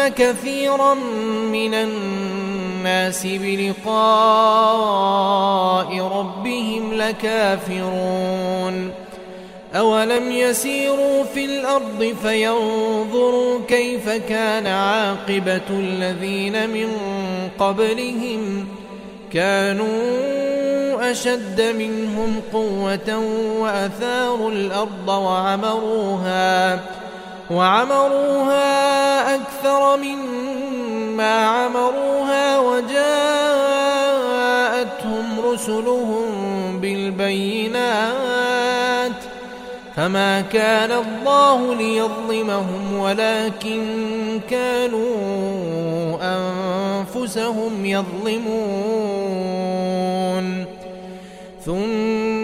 كثيرا من الناس بلقاء ربهم لكافرون أولم يسيروا في الأرض فينظروا كيف كان عاقبة الذين من قبلهم كانوا أشد منهم قوة وأثاروا الأرض وعمروها وعمروها أكثر مما عمروها وجاءتهم رسلهم بالبينات فما كان الله ليظلمهم ولكن كانوا أنفسهم يظلمون. ثم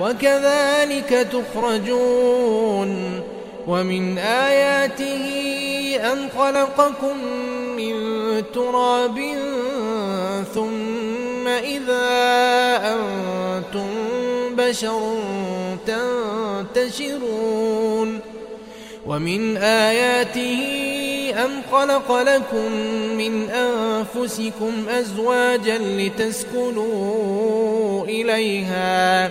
وكذلك تخرجون ومن آياته أن خلقكم من تراب ثم إذا أنتم بشر تنتشرون ومن آياته أن خلق لكم من أنفسكم أزواجا لتسكنوا إليها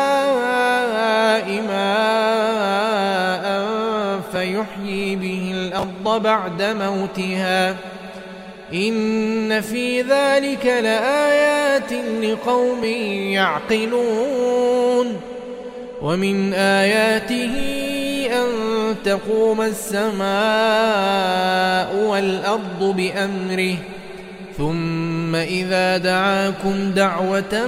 ماء فيحيي به الأرض بعد موتها. إن في ذلك لآيات لقوم يعقلون. ومن آياته أن تقوم السماء والأرض بأمره. ثم إذا دعاكم دعوة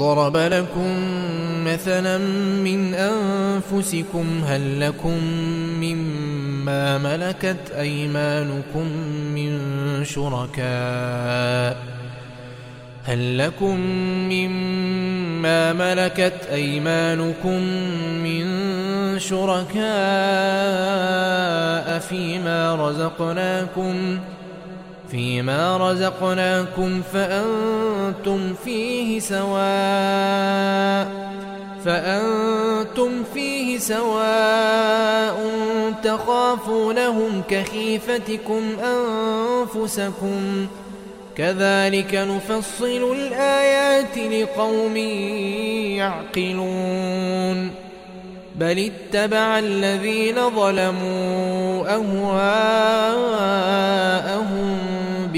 ضرب لكم مثلا من أنفسكم هل لكم مما ملكت أيمانكم من شركاء هل لكم مما ملكت أيمانكم من شركاء فيما رزقناكم فيما رزقناكم فأنتم فيه سواء فأنتم فيه سواء تخافونهم كخيفتكم أنفسكم كذلك نفصل الآيات لقوم يعقلون بل اتبع الذين ظلموا أهواءهم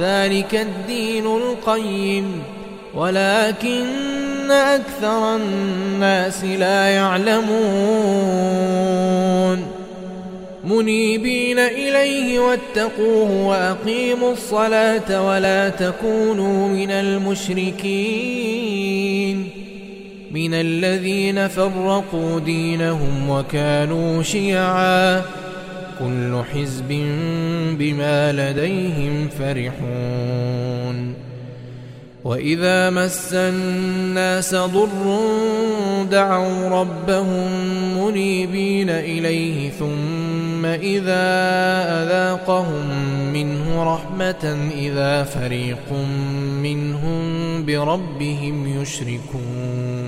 ذلك الدين القيم. ولكن أكثر الناس لا يعلمون. منيبين إليه واتقوه وأقيموا الصلاة ولا تكونوا من المشركين. من الذين فرقوا دينهم وكانوا شيعا. كل حزب بما لديهم فرحون. وإذا مس الناس ضر دعوا ربهم منيبين إليه ثم إذا أذاقهم منه رحمة إذا فريق منهم بربهم يشركون.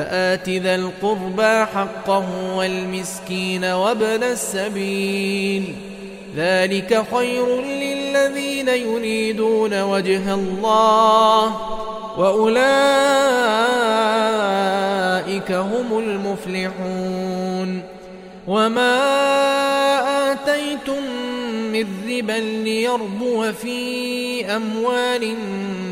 فآت ذا القربى حقه والمسكين وابن السبيل. ذلك خير للذين يريدون وجه الله وأولئك هم المفلحون. وما آتيتم من ربا ليربو في أموال الناس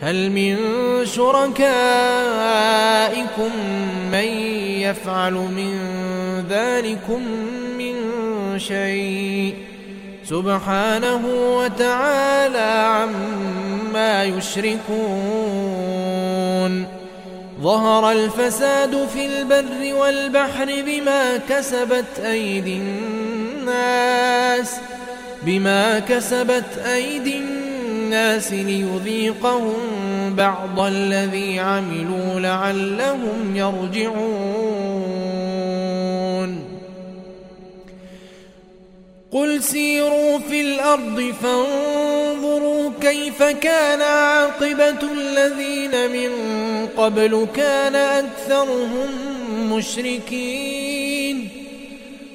هل من شركائكم من يفعل من ذلكم من شيء؟ سبحانه وتعالى عما يشركون. ظهر الفساد في البر والبحر بما كسبت أيدي الناس بما كسبت أيدي الناس ليذيقهم بعض الذي عملوا لعلهم يرجعون. قل سيروا في الأرض فانظروا كيف كان عاقبة الذين من قبل كان أكثرهم مشركين.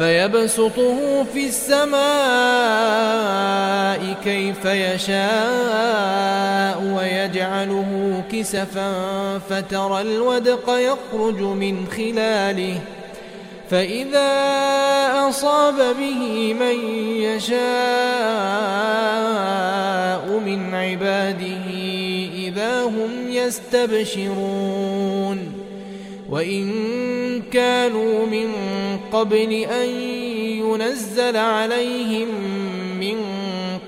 فيبسطه في السماء كيف يشاء ويجعله كسفا فترى الودق يخرج من خلاله. فإذا أصاب به من يشاء من عباده إذا هم يستبشرون. وإن كانوا من قبل أن ينزل عليهم من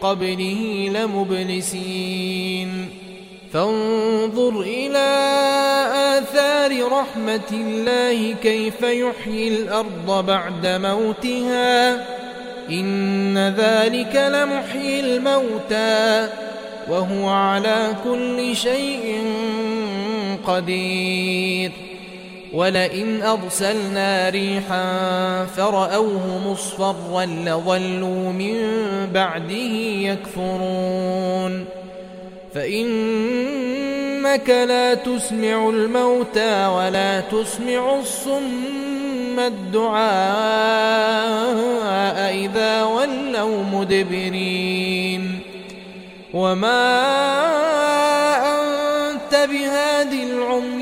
قبله لمبلسين. فانظر إلى آثار رحمة الله كيف يحيي الأرض بعد موتها. إن ذلك لمحيي الموتى. وهو على كل شيء قدير. ولئن أرسلنا ريحا فرأوه مصفرا لظلوا من بعده يكفرون. فإنك لا تسمع الموتى ولا تسمع الصم الدعاء إذا ولوا مدبرين. وما أنت بهادي العمي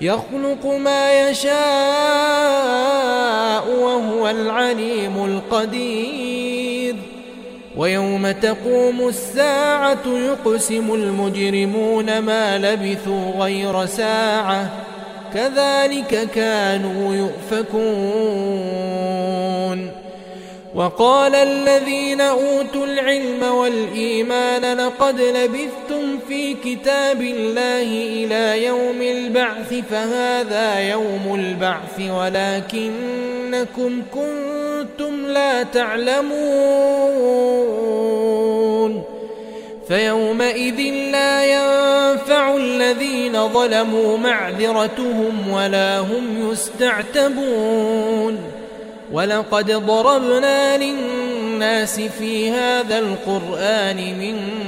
يخلق ما يشاء وهو العليم القدير. ويوم تقوم الساعة يقسم المجرمون ما لبثوا غير ساعة. كذلك كانوا يؤفكون. وقال الذين أوتوا العلم والإيمان لقد لبثتم في كتاب الله إلى يوم البعث فهذا يوم البعث ولكنكم كنتم لا تعلمون فيومئذ لا ينفع الذين ظلموا معذرتهم ولا هم يستعتبون ولقد ضربنا للناس في هذا القرآن من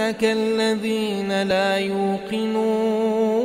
الذين لا يوقنون